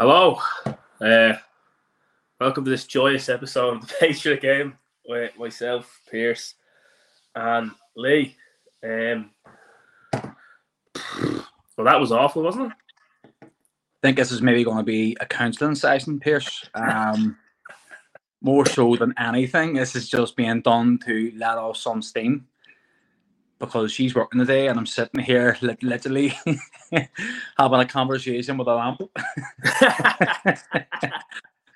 Hello. Uh, welcome to this joyous episode of the Patriot Game with myself, Pierce, and Lee. Um, well, that was awful, wasn't it? I think this is maybe going to be a counselling session, Pierce. Um, more so than anything, this is just being done to let off some steam because she's working today and I'm sitting here like literally having a conversation with a lamp.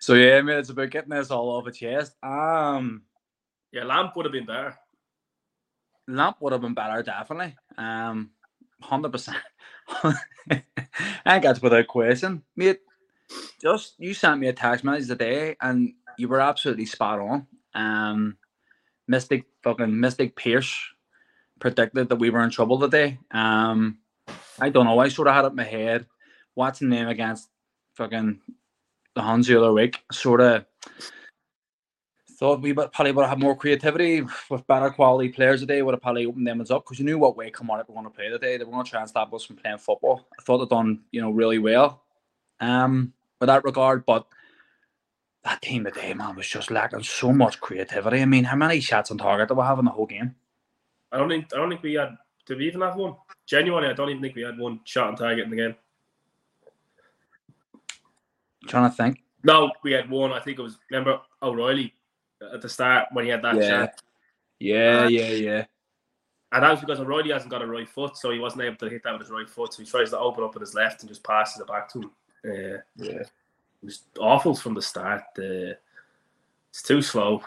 so yeah, mate, it's about getting this all off the chest. Um, yeah, lamp would have been better. Lamp would have been better, definitely. Um, hundred percent. I guess without question, mate. Just you sent me a text message today, and you were absolutely spot on. Um, Mystic fucking Mystic Pierce predicted that we were in trouble today. Um, I don't know. I sort of had it in my head. What's the name against fucking the Huns the other week? Sort of thought we probably would have more creativity with better quality players today. Would have probably opened them up because you knew what way come on were going to play today. They were going to try and stop us from playing football. I thought they done you know really well, um, with that regard. But that team today, man, was just lacking so much creativity. I mean, how many shots on target did we have in the whole game? I don't think I don't think we had. Did we even have one? Genuinely, I don't even think we had one shot on target in the game. I'm trying to think. No, we had one. I think it was. Remember O'Reilly at the start when he had that yeah. shot. Yeah, uh, yeah, yeah. And that was because O'Reilly hasn't got a right foot, so he wasn't able to hit that with his right foot. So he tries to open up with his left and just passes it back to him. Uh, yeah, it was awful from the start. Uh, it's too slow,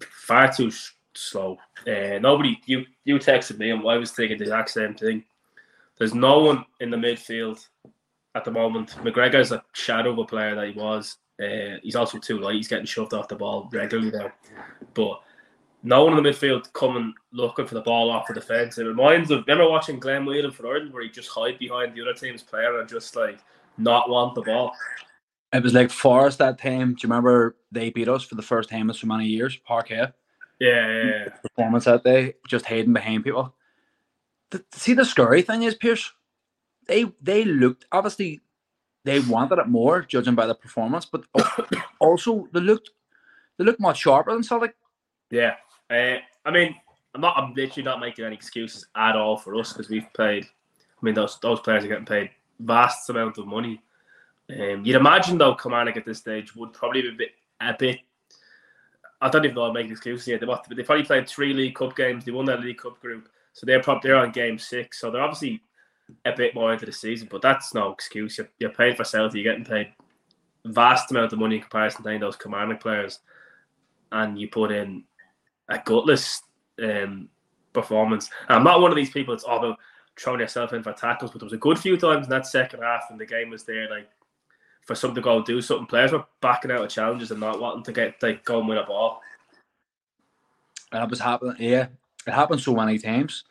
far too slow. Uh, nobody, you you texted me, and I was thinking the exact same thing. There's no one in the midfield at the moment. McGregor's a shadow of a player that he was. Uh, he's also too light. He's getting shoved off the ball regularly now. But no one in the midfield coming looking for the ball off the defence. It reminds of remember watching Glenn Whelan for Ireland where he just hide behind the other team's player and just like not want the ball. It was like Forest that time. Do you remember they beat us for the first time in so many years? Parkhead. Yeah, yeah, yeah. Performance that day, just hiding behind people. The, see, the scary thing is, Pierce, they they looked obviously they wanted it more, judging by the performance, but also they looked they looked much sharper than Celtic. Yeah, uh, I mean, I'm not. I'm literally not making any excuses at all for us because we've played. I mean, those those players are getting paid vast amount of money. Um, you'd imagine though, Kilmarnock at this stage would probably be a bit a bit I don't even know I'm making excuses here. They, they probably played three League Cup games. They won that League Cup group, so they're probably they're on game six. So they're obviously a bit more into the season, but that's no excuse. You're, you're paying for Celtic. You're getting paid vast amount of money in comparison to those commanding players, and you put in a gutless um, performance. And I'm not one of these people that's all about throwing yourself in for tackles, but there was a good few times in that second half and the game was there, like for something to go and do something. Players were backing out of challenges and not wanting to get like go and win a ball. And it was happening. Yeah, it happened so many times.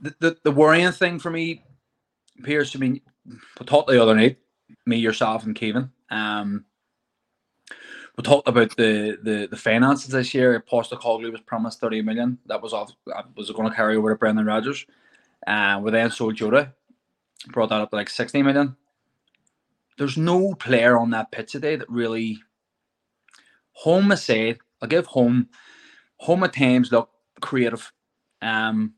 The, the, the worrying thing for me, Pierce. I mean, we talked the other night, me, yourself, and Kevin. Um, we talked about the, the the finances this year. Postecoglou was promised thirty million. That was off. That was going to carry over to Brendan Rodgers. Uh, we then sold Jota, brought that up to like sixty million there's no player on that pitch today that really. Holm said, I'll give Holm. Holm at times look creative. Um,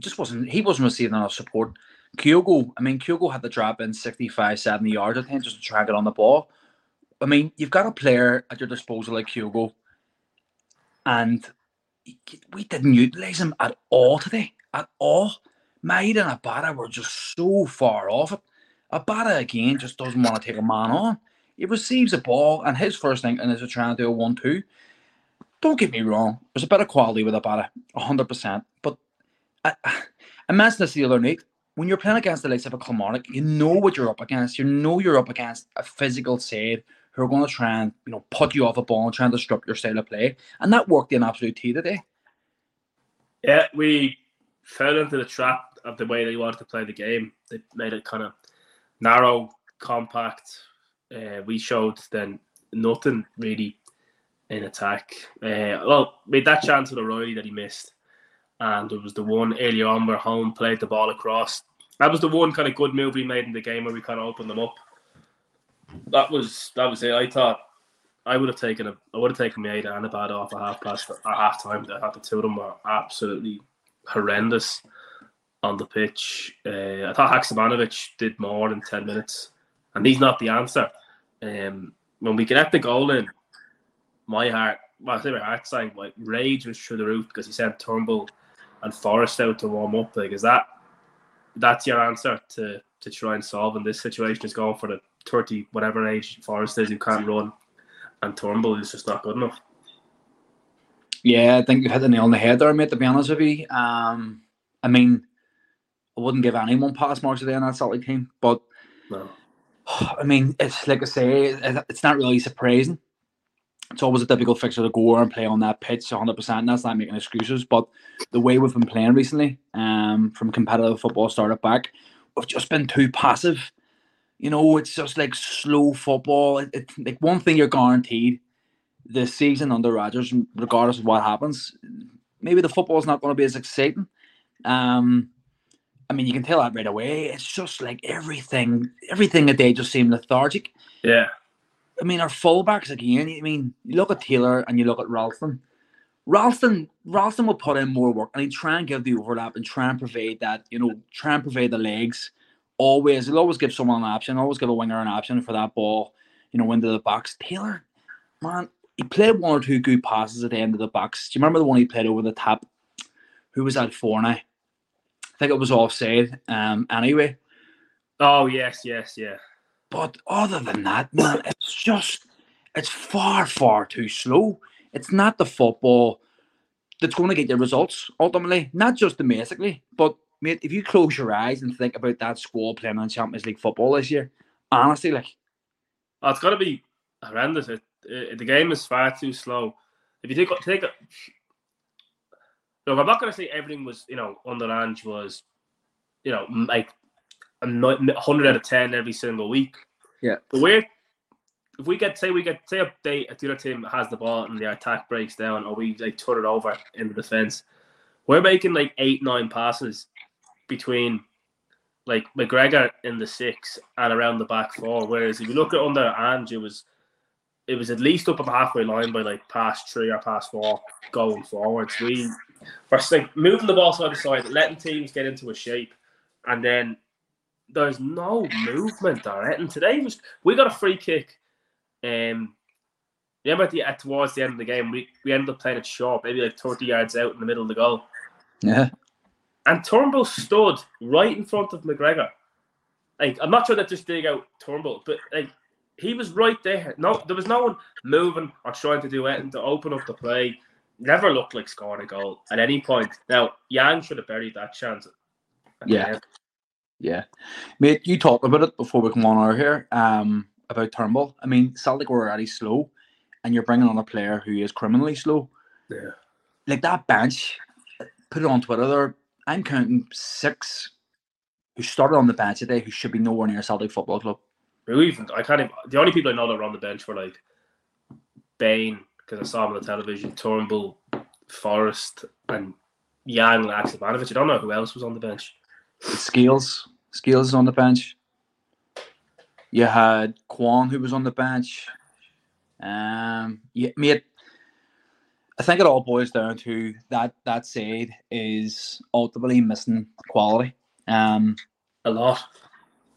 just wasn't he wasn't receiving enough support. Kyogo, I mean, Kyogo had the drop in 65, 70 yards at times just to and get on the ball. I mean, you've got a player at your disposal like Kyogo, and we didn't utilize him at all today. At all. Maeda and Abada were just so far off it. Abada again just doesn't want to take a man on. He receives a ball, and his first thing is to try and do a one-two. Don't get me wrong. There's a bit of quality with Abada, hundred percent. But uh, I, I mentioned this the other night. When you're playing against the likes of a Kilmarnock, you know what you're up against. You know you're up against a physical side who are going to try and you know put you off a ball and try and disrupt your style of play, and that worked in absolute T today. Yeah, we fell into the trap of the way they wanted to play the game. They made it kind of narrow, compact. Uh, we showed then nothing really in attack. Uh, well, made that chance with O'Reilly that he missed, and it was the one earlier on where Holm played the ball across. That was the one kind of good move we made in the game where we kind of opened them up. that was that was it. I thought I would have taken a I would have taken Maeda and Abada off at half past at half time. The two of them were absolutely horrendous on the pitch. Uh, I thought Haksabanovic did more than ten minutes, and he's not the answer. Um, when we get the goal in, my heart, well, I say my heart like rage was through the roof because he sent Turnbull and Forrest out to warm up. Like, is that that's your answer to to try and solve in this situation? Is going for the thirty whatever age Forrest is who can't run, and Turnbull is just not good enough. Yeah, I think you hit the nail on the head there, mate. To be honest with you, um, I mean, I wouldn't give anyone pass marks today on that Celtic team, but No. I mean, it's like I say, it's not really surprising. It's always a difficult fixture to go and play on that pitch 100%. And that's not making excuses. But the way we've been playing recently, um, from competitive football started back, we've just been too passive. You know, it's just like slow football. It, it, like one thing you're guaranteed this season under Rodgers, regardless of what happens, maybe the football's not going to be as exciting. Um, I mean, you can tell that right away. It's just like everything, everything that they just seem lethargic. Yeah, I mean, our fullbacks again. I mean, you look at Taylor and you look at Ralston. Ralston, Ralston will put in more work and he try and give the overlap and try and provide that, you know, try and provide the legs. Always, he'll always give someone an option, always give a winger an option for that ball, you know, into the box. Taylor, man, he played one or two good passes at the end of the box. Do you remember the one he played over the top? Who was that for now? I think it was offside. Um, anyway, Oh yes, yes, yeah. but other than that, man, it's just it's far, far too slow. It's not the football that's going to get you results ultimately, not just domestically, but mate, if you close your eyes and think about that squad playing on Champions League football this year, honestly, like Oh, it's got to be horrendous. It, it, the game is far too slow. If you take take a look, I'm not going to say everything was you know under Ange was you know like a hundred out of ten every single week. Yeah. but we're if we get say we get say a day the other team has the ball and the attack breaks down or we like turn it over in the defense, we're making like eight nine passes between like McGregor in the six and around the back four. Whereas if you look at under Ange, it was it was at least up at the halfway line by like past three or past four going forwards. We like moving the ball side to side, letting teams get into a shape, and then there's no movement there. And today was we got a free kick. Um, remember at the at, towards the end of the game, we, we ended up playing it short, maybe like 30 yards out in the middle of the goal. yeah, And Turnbull stood right in front of McGregor. Like I'm not sure that just dig out Turnbull, but like he was right there. No, there was no one moving or trying to do anything to open up the play. Never looked like scoring a goal at any point. Now Yang should have buried that chance. Yeah. end. yeah, mate. You talked about it before we come on over here. Um, about Turnbull. I mean, Celtic were already slow, and you're bringing on a player who is criminally slow. yeah. like that bench, put it on Twitter there. I'm counting six who started on the bench today who should be nowhere near Celtic Football Club. Who even? I can't even. The only people I know that were on the bench were like Bain because I saw him on the television, Turnbull, Forrest, and Yang and Haksabanovic. I don't know who else was on the bench. Skills, Scales is on the bench. You had Kwon who was on the bench. Um, yeah, mate. I think it all boils down to that that side is ultimately missing quality. Um, A lot.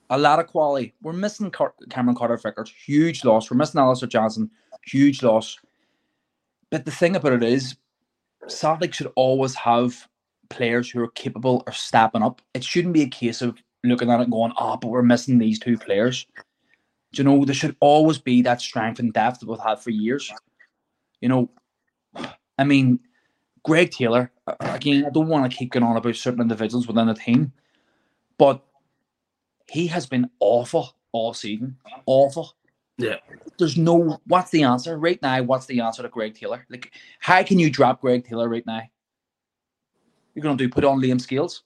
a lot of quality. We're missing Car- Cameron Carter Vickers, huge loss. We're missing Alistair Johnston, huge loss. But the thing about it is, Celtic should always have players who are capable of stepping up. It shouldn't be a case of looking at it and going, oh, but we're missing these two players. Do you know, there should always be that strength and depth that we've had for years. You know, I mean, Greg Taylor, again, I don't want to keep going on about certain individuals within the team, but he has been awful all season. Awful. Yeah. There's no what's the answer right now? What's the answer to Greg Taylor? Like, how can you drop Greg Taylor right now? You're gonna do put on Liam Scales.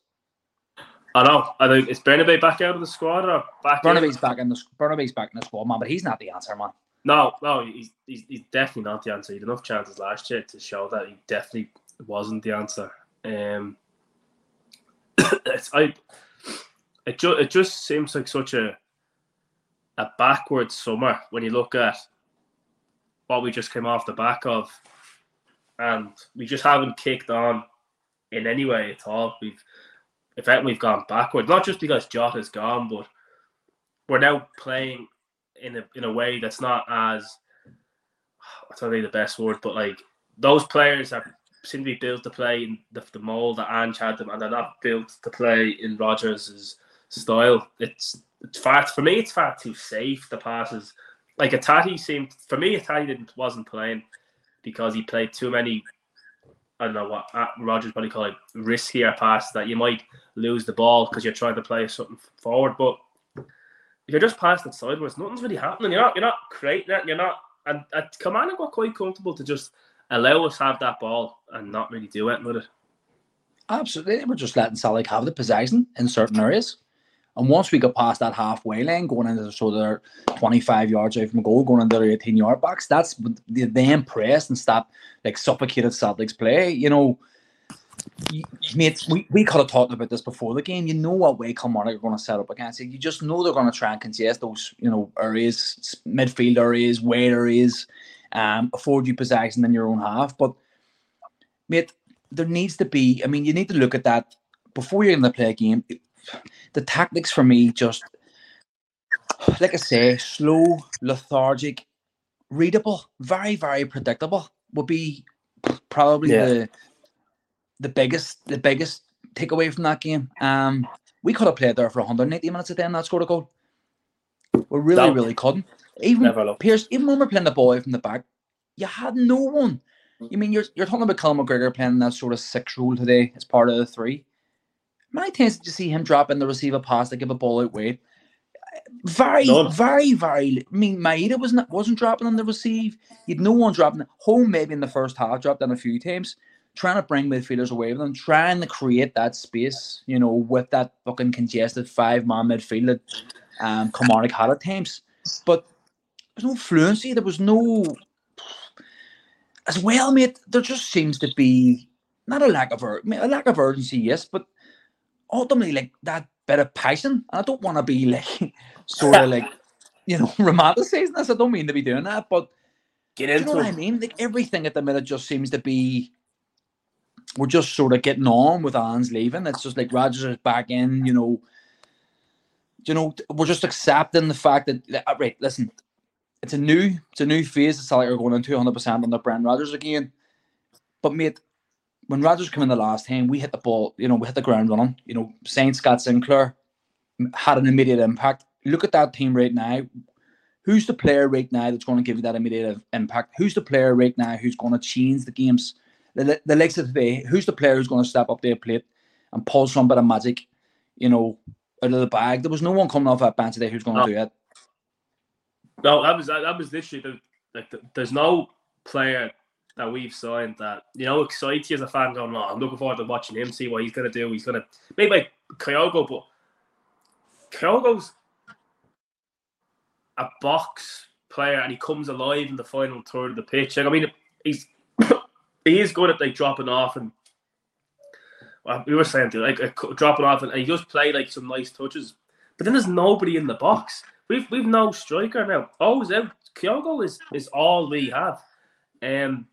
I know. I think it's Bernabé back out of the squad or back? in? Back in the Bernabé's back in the squad, man, but he's not the answer, man. No, no, he's, he's, he's definitely not the answer. He had enough chances last year to show that he definitely wasn't the answer. Um, it's I, it, ju- it just seems like such a a backwards summer when you look at what we just came off the back of, and we just haven't kicked on in any way at all. We've, in fact, we've gone backward. Not just because Jota's gone, but we're now playing in a in a way that's not as I don't know the best word, but like those players are seem to be built to play in the, the mold that Ange had them, and they're not built to play in Rodgers' style. It's it's far for me. It's far too safe. The passes, like Hatate seemed for me. Hatate didn't wasn't playing because he played too many. I don't know what uh, Rodgers probably call it riskier passes that you might lose the ball because you're trying to play something forward. But if you're just passing it sideways, nothing's really happening. You're not you're not creating it. You're not. And at Command got quite comfortable to just allow us have that ball and not really do anything with it. Absolutely, we're just letting Celtic have the possession in certain areas. And once we got past that halfway line, going into so they're 25 yards away from goal, going into their 18 yard box, that's they then press and stop like suffocated Celtic's play. You know, mate, we, we could have talked about this before the game. You know what way Kilmarnock are going to set up against it. You just know they're going to try and contest those, you know, areas, midfield areas, weight areas, um, afford you possession in your own half. But, mate, there needs to be, I mean, you need to look at that before you're going to play a game the tactics for me just like I say, slow, lethargic, readable, very, very predictable would be probably yeah. the the biggest the biggest takeaway from that game. Um we could have played there for 180 minutes at the end that scored a goal. We really, really couldn't. Even Pierce, even when we're playing the ball from the back, you had no one. You mean you're you're talking about Callum McGregor playing that sort of six role today as part of the three? Times did you see him drop in the receiver pass to give a ball out weight? Very, None. very, very. I mean, Maeda wasn't wasn't dropping on the receive. You'd no one dropping. Holm maybe in the first half dropped in a few times, trying to bring midfielders away from them, trying to create that space. You know, with that fucking congested five man midfield that um, Kilmarnock had at times. But there's no fluency. There was no. As well, mate. There just seems to be not a lack of a lack of urgency, yes, but ultimately like that bit of passion. And I don't want to be like sort of like you know romanticizing this. I don't mean to be doing that, but get into you know what I mean. Like everything at the minute just seems to be. We're just sort of getting on with Ange's leaving. It's just like Rodgers is back in. You know. You know, we're just accepting the fact that uh, right. Listen, it's a new, it's a new phase. It's like we're going into 100 percent under Brent Rodgers again. But mate, when Rodgers came in the last time, we hit the ball, you know, we hit the ground running. You know, Saint Scott Sinclair had an immediate impact. Look at that team right now. Who's the player right now that's going to give you that immediate impact? Who's the player right now who's going to change the games? The, the legs of today, who's the player who's going to step up their plate and pull some bit of magic, you know, out of the bag? There was no one coming off that bench today who's going no. to do it. No, that was that was this the, like there's no player that we've signed that you know excites you as a fan. Going, oh, I'm looking forward to watching him, see what he's to do. He's to maybe like Kyogo, but Kyogo's a box player and he comes alive in the final third of the pitch. Like, I mean, he's he is good at like dropping off and well, we were saying to like uh, dropping off and, and he does play like some nice touches. But then there's nobody in the box. We've we've no striker now. Always out. Kyogo is is all we have. Um,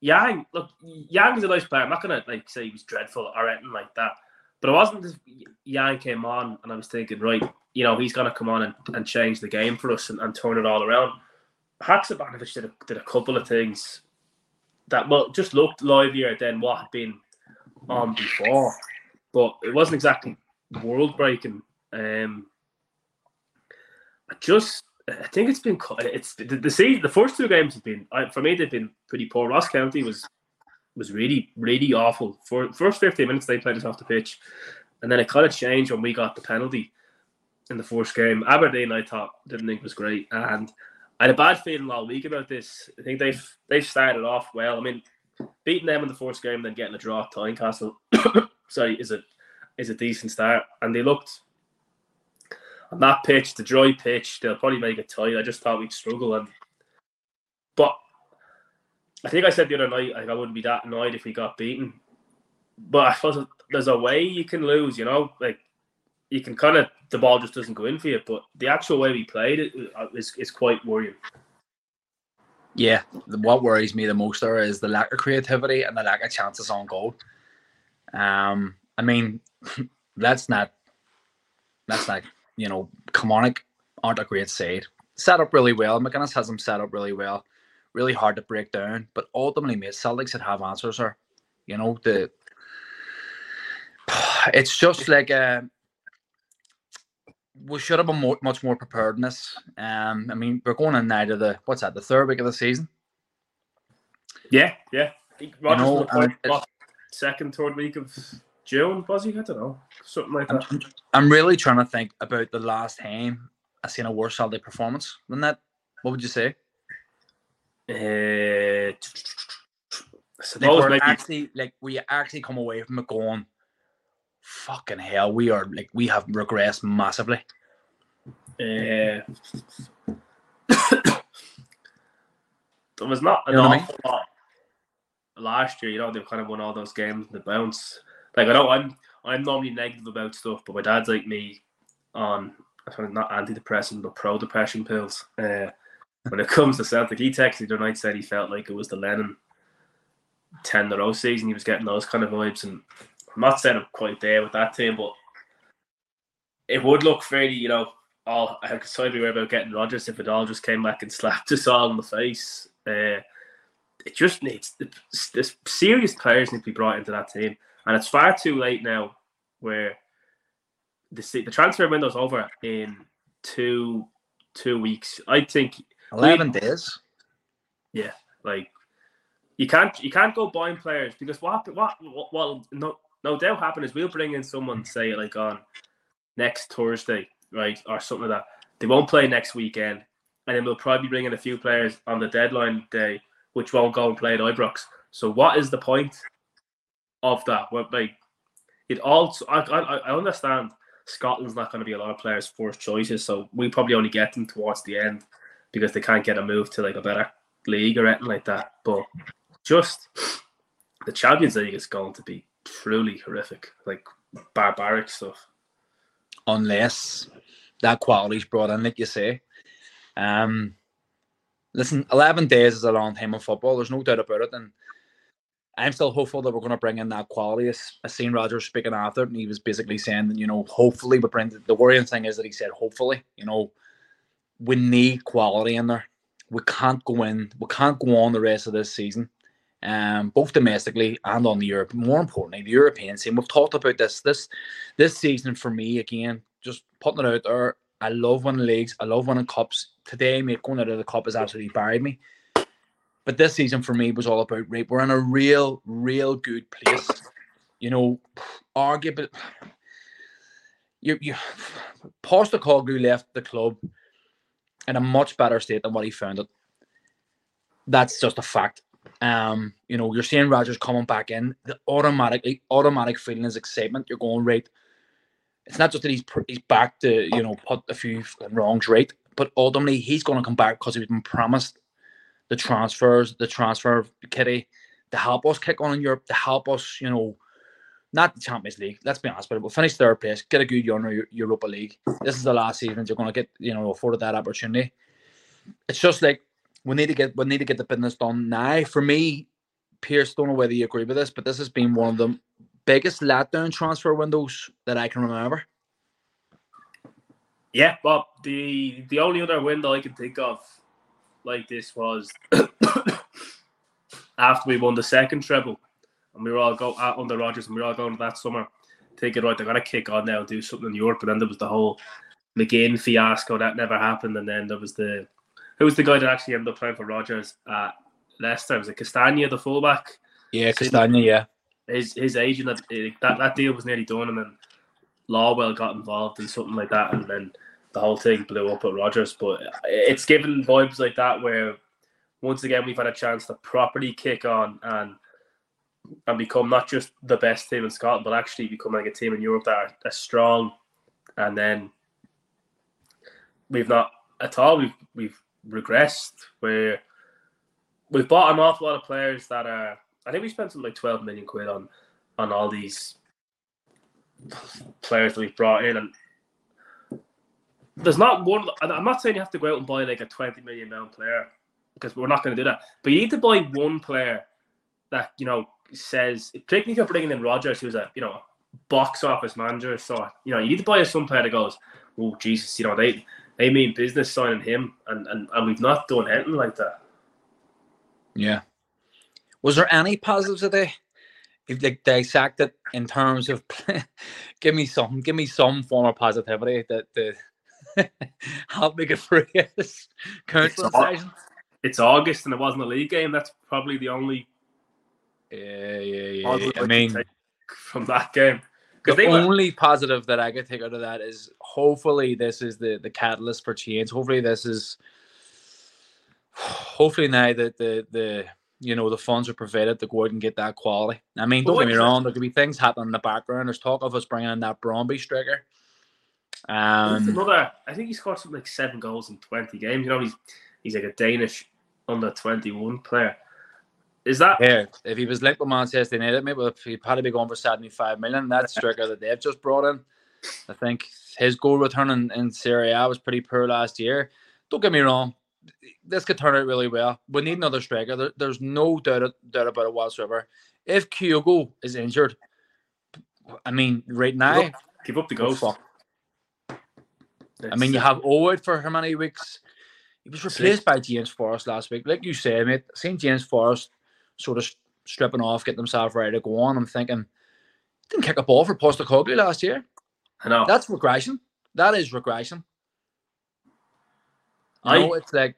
Yang, look, Yang is a nice player. I'm not gonna like say he was dreadful or anything like that. But it wasn't as Yang came on and I was thinking, right, you know, he's gonna come on and, and change the game for us and, and turn it all around. Haksabanovic did a, did a couple of things that well just looked livelier than what had been on before. But it wasn't exactly world breaking. Um I just I think it's been it's the, the season. The first two games have been for me. They've been pretty poor. Ross County was was really really awful. For first fifteen minutes, they played us off the pitch, and then it kind of changed when we got the penalty in the first game. Aberdeen, I thought didn't think was great, and I had a bad feeling all week about this. I think they've they've started off well. I mean, beating them in the first game, then getting a draw at Tynecastle, sorry, is a is a decent start, and they looked that pitch, the dry pitch, they'll probably make it tight. I just thought we'd struggle, and but I think I said the other night like I wouldn't be that annoyed if we got beaten. But I suppose there's a way you can lose, you know. Like you can kind of the ball just doesn't go in for you. But the actual way we played it uh, is is quite worrying. Yeah, what worries me the most there is the lack of creativity and the lack of chances on goal. Um, I mean, that's not that's not you know, Kilmarnock aren't a great side. Set up really well. McInnes has them set up really well. Really hard to break down, but ultimately, mate, Celtics should have answers are, You know, the it's just like uh, we should have been more, much more prepared in this. Um, I mean, we're going in now to the what's that, the third week of the season. Yeah, yeah. Rodgers know, played, second, third week of June, was he? I don't know, something like I'm, that. I'm really trying to think about the last time I seen a worse Saturday performance than that. What would you say? Uh, Like, maybe actually like we actually come away from it going, fucking hell, we are like we have regressed massively. Uh, there was not an You know what I mean? awful lot last year. You know, they've kind of won all those games in the bounce. Like I know I'm I'm normally negative about stuff, but my dad's like me on I not antidepressant but pro depression pills. Uh, when it comes to Celtic, he texted the night said he felt like it was the Lennon ten in a row season. He was getting those kind of vibes, and I'm not saying I'm quite there with that team, but it would look fairly, you know, all I'm excited we were about getting Rodgers if it all just came back and slapped us all in the face. Uh, it just needs the serious players need to be brought into that team, and it's far too late now. Where the the transfer window's over in two two weeks. I think Eleven days. Yeah, like you can't you can't go buying players because what what what well no no doubt happen is we'll bring in someone say like on next Thursday right or something like that. They won't play next weekend, and then we'll probably bring in a few players on the deadline day which won't go and play at Ibrox. So what is the point of that? What like it also I I, I understand Scotland's not going to be a lot of players' first choices, so we probably only get them towards the end because they can't get a move to like a better league or anything like that. But just the Champions League is going to be truly horrific, like barbaric stuff. unless that quality's brought in, like you say. Um, listen, 11 days is a long time in football. There's no doubt about it. And I'm still hopeful that we're going to bring in that quality. I seen Rodgers speaking after it, and he was basically saying that, you know, hopefully we bring the worrying thing is that he said, hopefully, you know, we need quality in there. We can't go in, we can't go on the rest of this season. Um, both domestically and on the Europe. More importantly, the European scene. We've talked about this. This this season for me again, just putting it out there. I love winning leagues. I love winning cups. Today, mate, going out of the cup has absolutely buried me. But this season for me was all about right. We're in a real, real good place. You know, arguably, you you Postecoglou left the club in a much better state than what he found it. That's just a fact. Um, you know, you're seeing Rodgers coming back in. The automatically automatic feeling is excitement. You're going right. It's not just that he's he's back to you know put a few wrongs right, but ultimately he's going to come back because he's been promised the transfers, the transfer kitty, to help us kick on in Europe, to help us, you know, not the Champions League. Let's be honest, but we'll finish third place, get a good year in Europa League. This is the last season you're going to get, you know, afforded that opportunity. It's just like we need to get we need to get the business done now. For me, Pierce, don't know whether you agree with this, but this has been one of the biggest letdown transfer windows that I can remember. Yeah, but the the only other window I can think of like this was after we won the second treble, and we were all go out under Rodgers, and we were all going that summer, thinking right, they're gonna kick on now and do something in Europe, and then there was the whole McGinn fiasco that never happened, and then there was the who was the guy that actually ended up playing for Rodgers at Leicester? Was it Castagne, the fullback? Yeah, Castagne, yeah. his his agent that that, that deal was nearly done, and then Lawwell got involved in something like that, and then the whole thing blew up at Rodgers. But it's given vibes like that where once again we've had a chance to properly kick on and and become not just the best team in Scotland, but actually become like a team in Europe that are, are strong. And then we've not at all. We've we've regressed. Where we've bought an awful lot of players that are. I think we spent something like twelve million quid on on all these players that we've brought in, and there's not one. I'm not saying you have to go out and buy like a 20 million pound player because we're not going to do that. But you need to buy one player that you know says, particularly if you're bringing in Rodgers, who's a you know box office manager. So you know you need to buy some player that goes, oh Jesus, you know they they mean business signing him, and and, and we've not done anything like that. Yeah. Was there any positives today? If they dissect it in terms of, give me some, give me some form of positivity that the help big a through this current it's, August, it's August and it wasn't a league game. That's probably the only. Yeah, yeah, yeah. I mean, from that game. The only positive that I could take out of that is hopefully this is the the catalyst for change. Hopefully this is hopefully now that the the you know the funds are provided to go out and get that quality. I mean, don't get me wrong, there could be things happening in the background. There's talk of us bringing in that Brøndby striker. Um, another, I think he scored something like seven goals in twenty games. You know, he's he's like a Danish under twenty one player. Is that yeah? If he was linked with Manchester United, maybe he'd probably be going for seventy five million. That striker that they've just brought in, I think his goal return in, in Serie A was pretty poor last year. Don't get me wrong, this could turn out really well. We need another striker. There, there's no doubt, doubt about it whatsoever. If Kyogo is injured, I mean, right now, give up, give up the ghost. Oh, I mean, you have Owen for how many weeks? He was replaced by James Forrest last week. Like you said, mate, seeing James Forrest sort of stripping off, getting himself ready to go on, I'm thinking, didn't kick a ball for Postecoglou last year. I know. That's regression. That is regression. You I know, it's like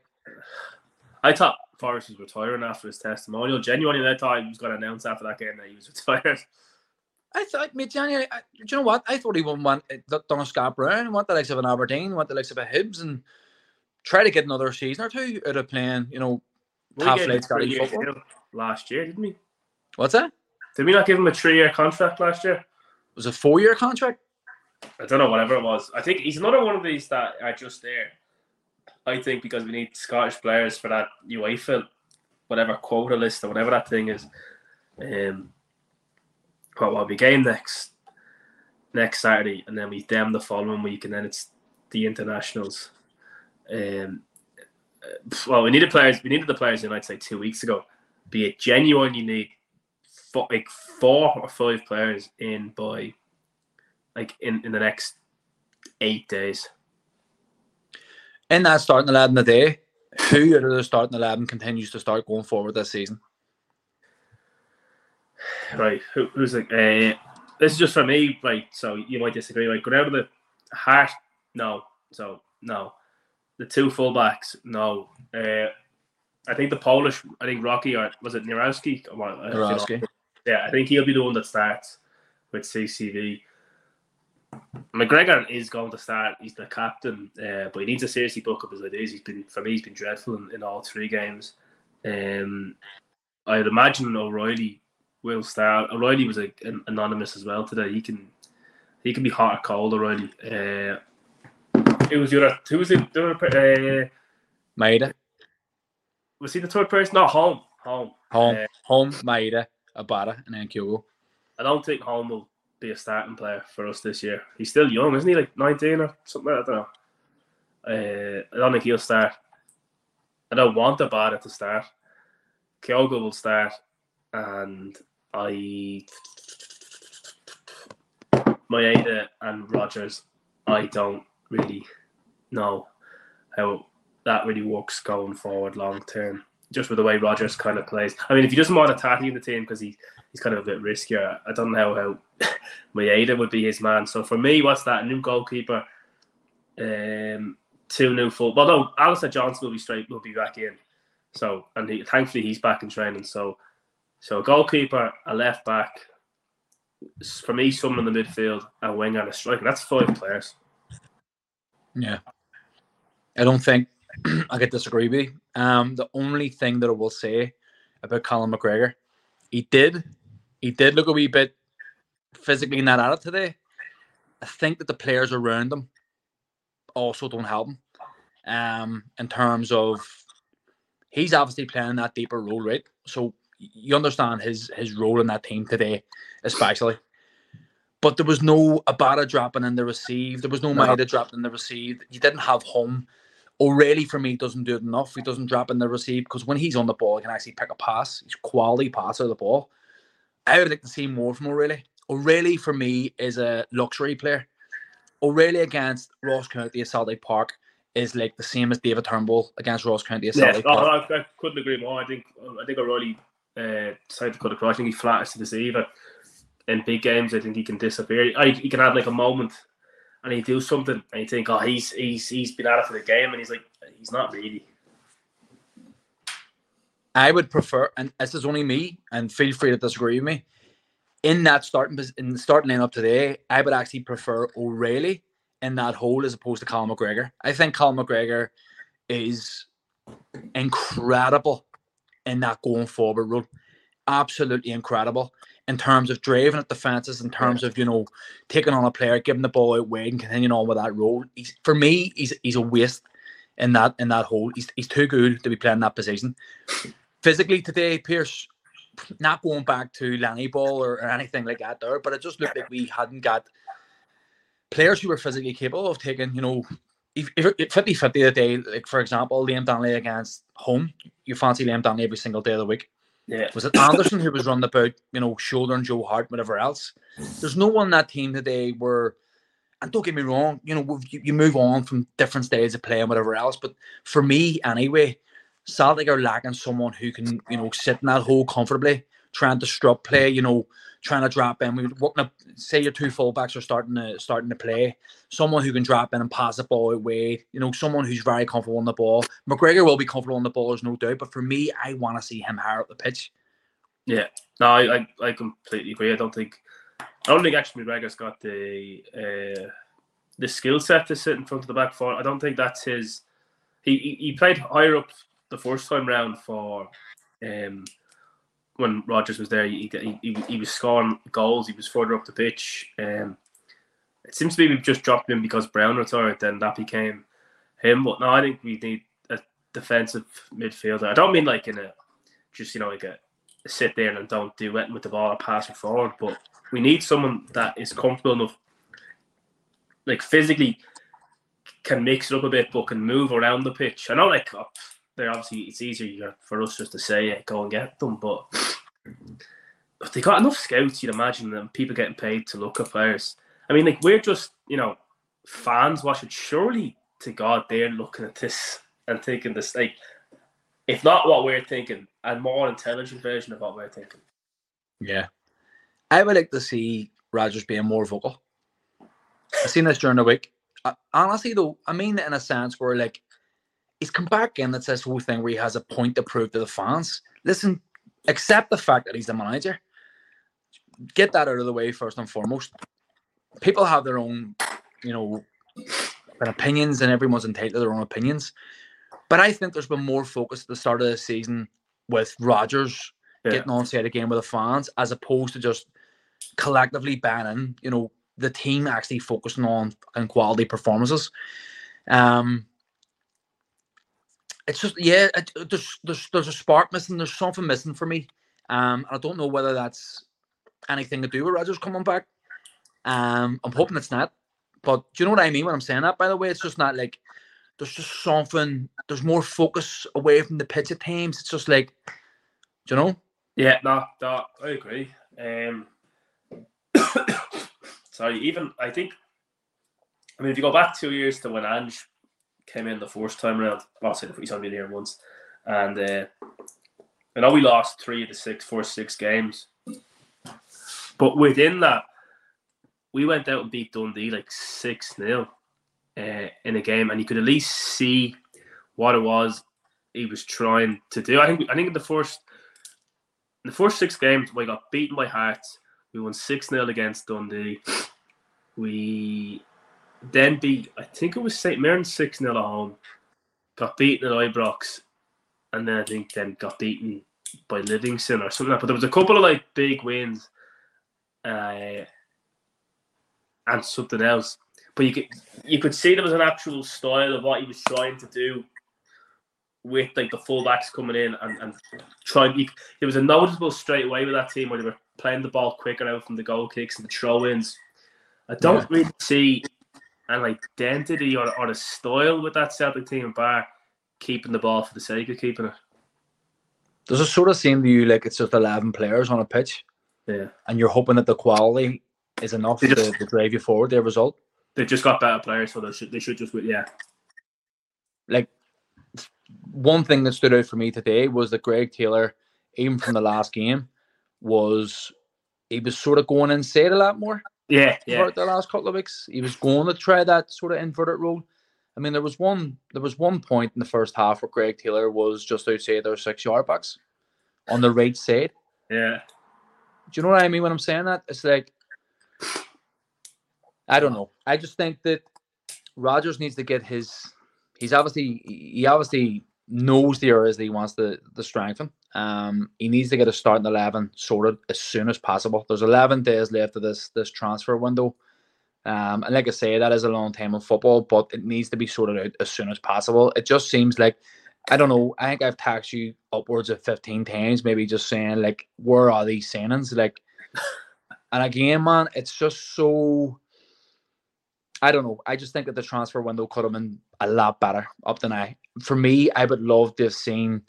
I thought Forrest was retiring after his testimonial. Genuinely, I thought he was going to announce after that game that he was retired. I thought, mate, I, do you know what? I thought he want done a Scott Brown, want the likes of an Aberdeen, want the likes of a Hibs, and try to get another season or two out of playing, you know, half late Scottish football. Last year, didn't we? What's that? Did we not give him a three year contract last year? It was a four year contract? I don't know, whatever it was. I think he's another one of these that are just there. I think because we need Scottish players for that UEFA, whatever quota list or whatever that thing is. Um, what will be game next next Saturday, and then we them the following week, and then it's the internationals. Um, well, we needed players. We needed the players in, I'd say, two weeks ago. Be it genuine, you need four, like four or five players in by like in, in the next eight days. In that starting eleven a day, who out of the starting eleven continues to start going forward this season? Right, who, who's like, uh, this is just for me, right? So you might disagree. Like, go down to the Hart, no. So no, the two fullbacks, no. Uh, I think the Polish, I think Rocky or was it Nierowski? Nerowski. Yeah, I think he'll be the one that starts with CCV. McGregor is going to start. He's the captain, uh, but he needs to seriously book up his ideas. He's been for me. He's been dreadful in, in all three games. Um, I'd imagine O'Reilly will start. O'Reilly was a, an anonymous as well today. He can he can be hot or cold. O'Reilly. Uh, who was your? Who was the, other? Uh, Maeda. Was he the third person? No, Holm. Holm. Holm. Uh, Holm. Maeda. Abada, and then Kyogo. I don't think Holm will be a starting player for us this year. He's still young, isn't he? Like nineteen or something. I don't know. Uh, I don't think he'll start. I don't want Abada to start. Kyogo will start, and I Maeda and Rodgers, I don't really know how that really works going forward long term. Just with the way Rodgers kind of plays. I mean, if you just want attacking in the team because he, he's kind of a bit riskier, I don't know how Maeda would be his man. So for me, what's that? New goalkeeper, um, two new full. Well, no, Alistair Johnston will be straight. Will be back in. So and he, thankfully he's back in training. So so a goalkeeper, a left back, for me, someone in the midfield, a winger, and a striker. That's five players. Yeah. I don't think I could disagree with you. Um, the only thing that I will say about Colin McGregor, he did, he did look a wee bit physically not at it today. I think that the players around him also don't help him. Um, in terms of he's obviously playing that deeper role, right? So you understand his his role in that team today, especially. but there was no Abada dropping in the receive. There was no No. Maeda dropping in the receive. You didn't have Holm. O'Reilly for me doesn't do it enough. He doesn't drop in the receive because when he's on the ball, he can actually pick a pass. He's quality passer of the ball. I would like to see more from O'Reilly. O'Reilly for me is a luxury player. O'Reilly against Ross County at Celtic Park is like the same as David Turnbull against Ross County at Yeah, no, Park. I, I couldn't agree more. I think I think O'Reilly uh, decided to cut across. I think he flatters to deceive. it. In big games, I think he can disappear. I, he can have like a moment, and he do something, and you think, oh, he's he's he's been at it for the game, and he's like, he's not really. I would prefer, and this is only me, and feel free to disagree with me. In that starting in starting lineup today, I would actually prefer O'Reilly in that hole as opposed to Cal McGregor. I think Cal McGregor is incredible in that going forward role. Absolutely incredible in terms of driving at defenses, in terms of you know taking on a player, giving the ball out wide, and continuing on with that role. He's for me, he's he's a waste in that in that hole. He's he's too good to be playing that position physically today, Pierce, not going back to Lanny Ball or, or anything like that there, but it just looked like we hadn't got players who were physically capable of taking, you know, if, if, if 50 50 a day, like for example, Liam Donnelly against Holm, you fancy Liam Donnelly every single day of the week. Yeah, Was it Anderson who was running about, you know, shouldering Joe Hart, whatever else? There's no one on that team today where, and don't get me wrong, you know, you, you move on from different stages of play and whatever else, but for me anyway, Celtic are lacking someone who can, you know, sit in that hole comfortably, trying to strut play, you know, trying to drop in. We working up, say your two fullbacks are starting to starting to play. Someone who can drop in and pass the ball away, you know, someone who's very comfortable on the ball. McGregor will be comfortable on the ball, there's no doubt. But for me, I want to see him higher up the pitch. yeah. No, I, I, I completely agree. I don't think I don't think actually McGregor's got the uh, the skill set to sit in front of the back four. I don't think that's his. He, he played higher up the first time round for um when Rodgers was there. He, he, he, was scoring goals. He was further up the pitch. Um, it seems to be we've just dropped him because Brown retired. Then that became him. But no, I think we need a defensive midfielder. I don't mean like in a just you know like a, a sit there and don't do it with the ball or forward. But we need someone that is comfortable enough, like physically, can mix it up a bit, but can move around the pitch. I know like they're obviously it's easier for us just to say yeah, go and get them, but. If they got enough scouts, you'd imagine them people getting paid to look at players. I mean, like we're just, you know, fans watching. Surely to God, they're looking at this and thinking this, like, if not what we're thinking, a more intelligent version of what we're thinking. Yeah. I would like to see Rodgers being more vocal. I've seen this during the week. Uh, honestly, though, I mean it in a sense where, like, he's come back in. That's this whole thing where he has a point to prove to the fans. Listen, accept the fact that he's the manager. Get that out of the way first and foremost. People have their own, you know, their opinions, and everyone's entitled to their own opinions. But I think there's been more focus at the start of the season with Rodgers Yeah. getting on side again with the fans, as opposed to just collectively banning, you know, the team actually focusing on on quality performances. Um, it's just yeah, it, it- there's there's there's a spark missing. There's something missing for me. Um, and I don't know whether that's anything to do with Rodgers coming back. Um, I'm hoping it's not. But do you know what I mean when I'm saying that? By the way, it's just not like there's just something. There's more focus away from the pitch at times. It's just like, do you know? Yeah, no, no, I agree. Um, sorry, even I think, I mean, if you go back two years to when Ange came in the first time around, well, say he's only been here once, and uh, I know we lost three of the six, first six games, but within that, we went out and beat Dundee like six 0 uh, in a game, and you could at least see what it was he was trying to do. I think I think in the first in the first six games, we got beaten by Hearts. We won 6 0 against Dundee. We then beat, I think it was St. Mirren 6 0 at home. Got beaten at Ibrox. And then I think then got beaten by Livingston or something like that. But there was a couple of like big wins uh, and something else. But you could you could see there was an actual style of what he was trying to do with like the fullbacks coming in and, and trying. You, there was a noticeable straight away with that team where they were playing the ball quicker out from the goal kicks and the throw ins. I don't yeah. really see an identity or, or a style with that Celtic team bar keeping the ball for the sake of keeping it. Does it sort of seem to you like it's just 11 players on a pitch? Yeah. And you're hoping that the quality is enough just, to, to, drive you forward, their result? They've just got better players, so they should, they should just, yeah. Like, one thing that stood out for me today was that Greg Taylor, even from the last game, was he was sort of going inside a lot more. Yeah, yeah. the last couple of weeks, he was going to try that sort of inverted role. I mean, there was one there was one point in the first half where Greg Taylor was just outside their six yard box on the right side. Yeah. Do you know what I mean when I'm saying that? It's like I don't know. I just think that Rodgers needs to get his he's obviously he obviously knows the areas that he wants to, to strengthen. Um, he needs to get a starting eleven sorted as soon as possible. There's 11 days left of this this transfer window, um, and like I say, that is a long time in football, but it needs to be sorted out as soon as possible. It just seems like I don't know. I think I've taxed you upwards of 15 times, maybe just saying like, where are these signings? Like, and again, man, it's just so. I don't know. I just think that the transfer window could have been a lot better up than I. For me, I would love to have seen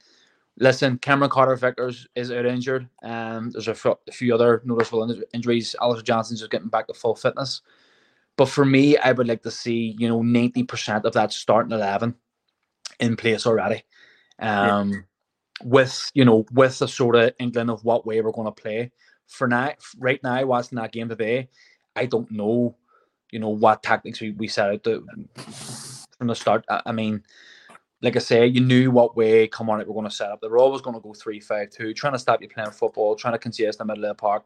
Listen, Cameron Carter Vickers is out injured. Um, there's a, f- a few other noticeable in- injuries. Alistair Johnston's just getting back to full fitness. But for me, I would like to see, you know, 90% of that starting 11 in place already. Um, yeah. With, you know, with the sort of inkling of what way we're going to play. For now, right now, watching that game today, I don't know, you know, what tactics we, we set out to, from the start. I, I mean, like I say, you knew what way Kilmarnock we're going to set up. They were always going to go three five two, trying to stop you playing football, trying to contest the middle of the park,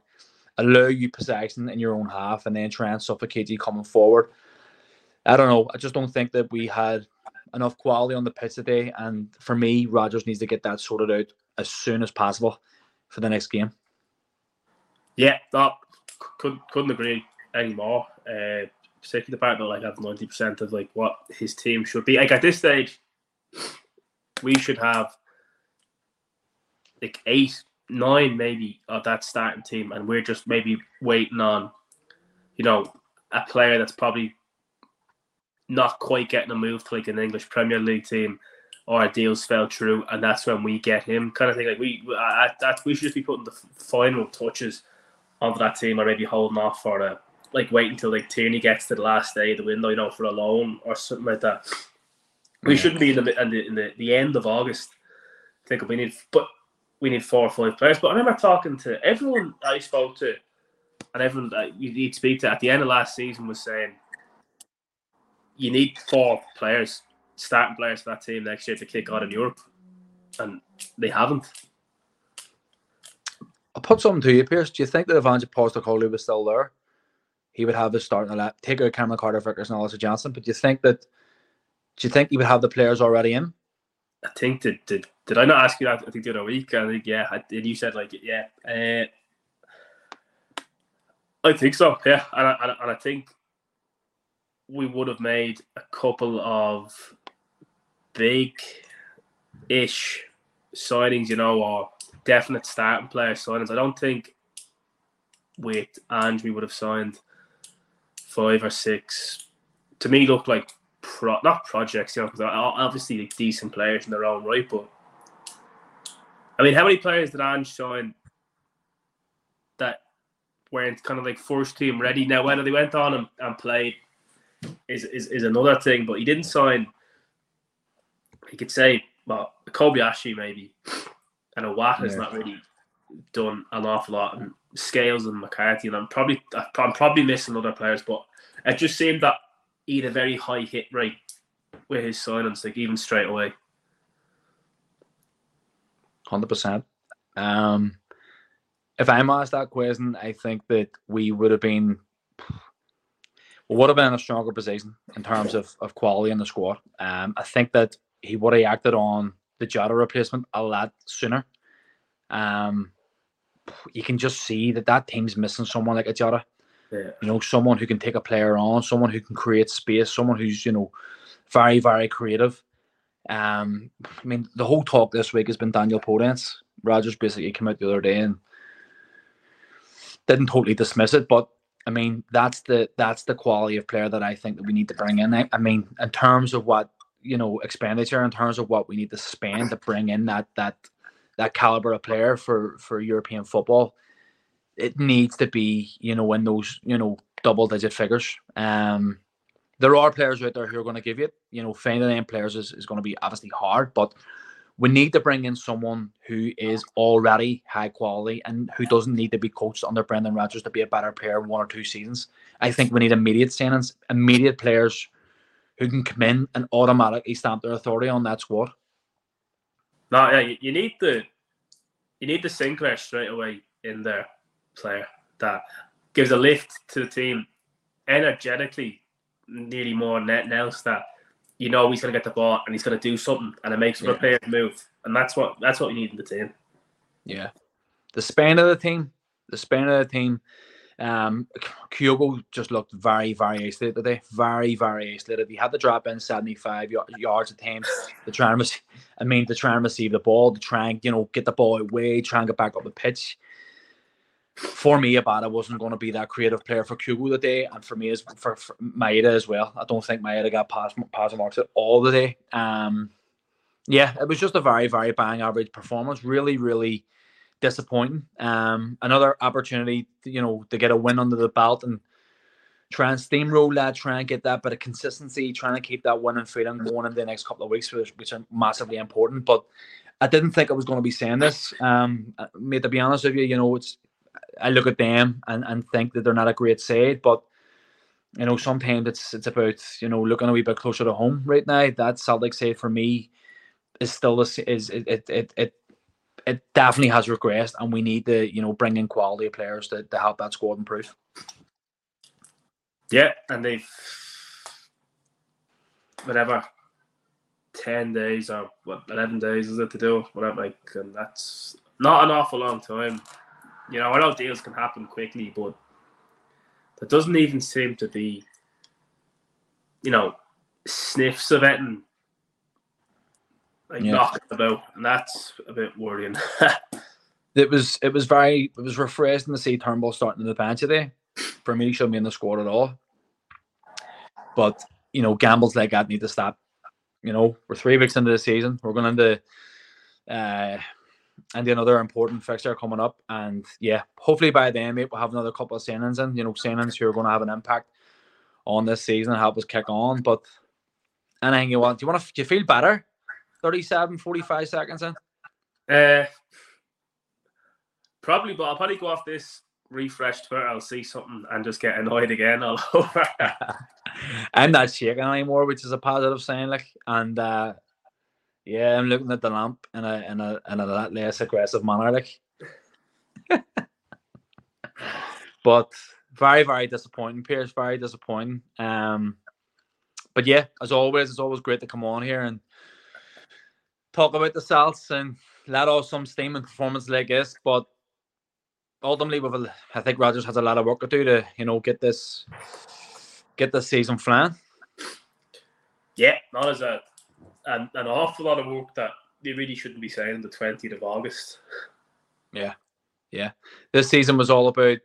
allow you possession in your own half, and then try and suffocate you coming forward. I don't know. I just don't think that we had enough quality on the pitch today. And for me, Rodgers needs to get that sorted out as soon as possible for the next game. Yeah, that couldn't couldn't agree anymore. Uh, particularly the part that like have ninety percent of like what his team should be. Like at this stage, we should have like eight, nine maybe of that starting team, and we're just maybe waiting on, you know, a player that's probably not quite getting a move to like an English Premier League team, or deals fell through, and that's when we get him, kind of thing. Like we, uh, that we should just be putting the final touches onto that team, or maybe holding off for a like wait until like Tierney gets to the last day of the window, you know, for a loan or something like that. We shouldn't be in the in the, in the the end of August. I think we need, but we need four or five players. But I remember talking to everyone I spoke to, and everyone that you'd speak to at the end of last season was saying you need four players, starting players for that team next year to kick out in Europe, and they haven't. I'll put something to you, Pierce. Do you think that if Ange Postecoglou was still there, he would have his starting left, take out Cameron Carter Vickers and Alistair Johnston. But do you think that do you think you would have the players already in? I think did did, did I not ask you that? I think the other week. I think yeah, I, and you said like yeah. Uh, I think so. Yeah, and I, and I think we would have made a couple of big-ish signings, you know, or definite starting player signings. I don't think with Ange we would have signed five or six. To me, look like pro not projects, you know, because obviously like, decent players in their own right. But I mean, how many players did Ange sign that weren't kind of like first team ready? Now, whether they went on and, and played is, is is another thing. But he didn't sign. He could say, well, Kobayashi maybe, and a Watt has not really done an awful lot. And Scales and McCarthy, and I'm probably I'm probably missing other players, but it just seemed that he had a very high hit rate with his signings, like even straight away. Hundred percent. Um, if I'm asked that question, I think that we would have been would have been in a stronger position in terms of, of quality in the squad. Um, I think that he would have acted on the Jota replacement a lot sooner. Um, you can just see that that team's missing someone like a Jota. Yeah. You know, someone who can take a player on, someone who can create space, someone who's you know very very creative. Um, I mean, the whole talk this week has been Daniel Podence. Rodgers basically came out the other day and didn't totally dismiss it, but I mean, that's the that's the quality of player that I think that we need to bring in. I, I mean, in terms of what you know expenditure, in terms of what we need to spend to bring in that that that caliber of player for for European football, it needs to be you know in those you know double digit figures. Um, there are players out there who are going to give you it. You know, finding them players is, is going to be obviously hard, but we need to bring in someone who is already high quality and who doesn't need to be coached under Brendan Rodgers to be a better player in one or two seasons. I think we need immediate signings, immediate players who can come in and automatically stamp their authority on that squad. No, yeah, you, you need the you need the Sinclair straight away in there player that gives a lift to the team energetically, nearly more net else that you know he's going to get the ball and he's going to do something, and it makes yeah. the player move, and that's what that's what we need in the team. Yeah, the span of the team, the span of the team. Um, Kyogo just looked very, very isolated today. Very, very isolated. He had to drop in 75 yards at times to try and, receive, I mean, to try and receive the ball, to try and, you know, get the ball away, try and get back up the pitch for me, Abada wasn't going to be that creative player for Kyogo today, and for me as for, for Maeda as well. I don't think Maeda got past past marks at all today. Um, yeah, it was just a very very bang average performance. Really really disappointing. Um, another opportunity, you know, to get a win under the belt and try and steamroll that, try and get that bit of consistency, trying to keep that winning feeling going in the next couple of weeks, which, which are massively important. But I didn't think I was going to be saying this. Um, mate, to be honest with you, you know, it's I look at them and, and think that they're not a great side, but you know, sometimes it's it's about you know looking a wee bit closer to home right now. That Celtic side for me is still is it it it, it it definitely has regressed, and we need to you know bring in quality players to, to help that squad improve. Yeah, and they've whatever ten days or what eleven days is it to do whatever like, and that's not an awful long time you know, I know deals can happen quickly, but there doesn't even seem to be, you know, sniffs of it and like yeah. knocking about, and that's a bit worrying. it was it was very it was refreshing to see Turnbull starting in the bench today. For me, he shouldn't be in the squad at all. But you know, gambles like that need to stop. You know, we're three weeks into the season. We're going into uh, and another important fixture coming up. And yeah, hopefully by then, mate, we'll have another couple of signings in, you know, signings who are going to have an impact on this season and help us kick on. But anything you want, do you want to, do you feel better? 37, 45 seconds in? Uh, probably, but I'll probably go off this refreshed Twitter. I'll see something and just get annoyed again all over. I'm not shaking anymore, which is a positive sign. Like, and uh, yeah, I'm looking at the lamp in a in a in a less aggressive manner, like. but very very disappointing, Pierce. Very disappointing. Um, but yeah, as always, it's always great to come on here and talk about the Celts and let off some steam and performance like this. But ultimately, with I think Rodgers has a lot of work to do to you know get this get this season flying. Yeah, not as a an, an awful lot of work that they really shouldn't be saying the 20th of August. Yeah, yeah. This season was all about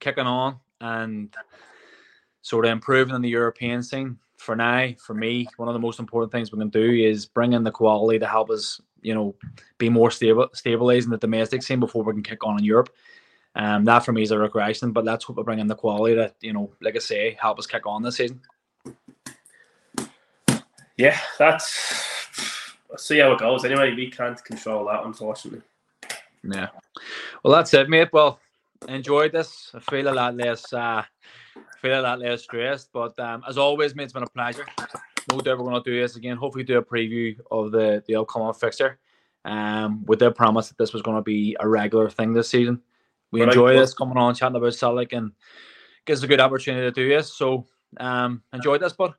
kicking on and sort of improving in the European scene. For now, for me, one of the most important things we can do is bring in the quality to help us, you know, be more stable, stabilizing the domestic scene before we can kick on in Europe. Um, that for me is a regression, but that's what we bring in the quality that, you know, like I say, help us kick on this season yeah, that's. Let's see how it goes. Anyway, we can't control that, unfortunately. Yeah. Well, that's it, mate. Well, enjoyed this. I feel a lot less. Uh, feel a lot less stressed. But um, as always, mate, it's been a pleasure. No doubt we're going to do this again. Hopefully, do a preview of the the upcoming fixture. Um, with the promise that this was going to be a regular thing this season. We enjoy this coming on, chatting about Celtic, and gives a good opportunity to do this. So, um, enjoy this, bud.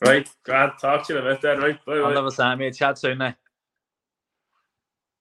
Right, glad talk to you about that. Right, bye. I'll say, mate. Chat soon now.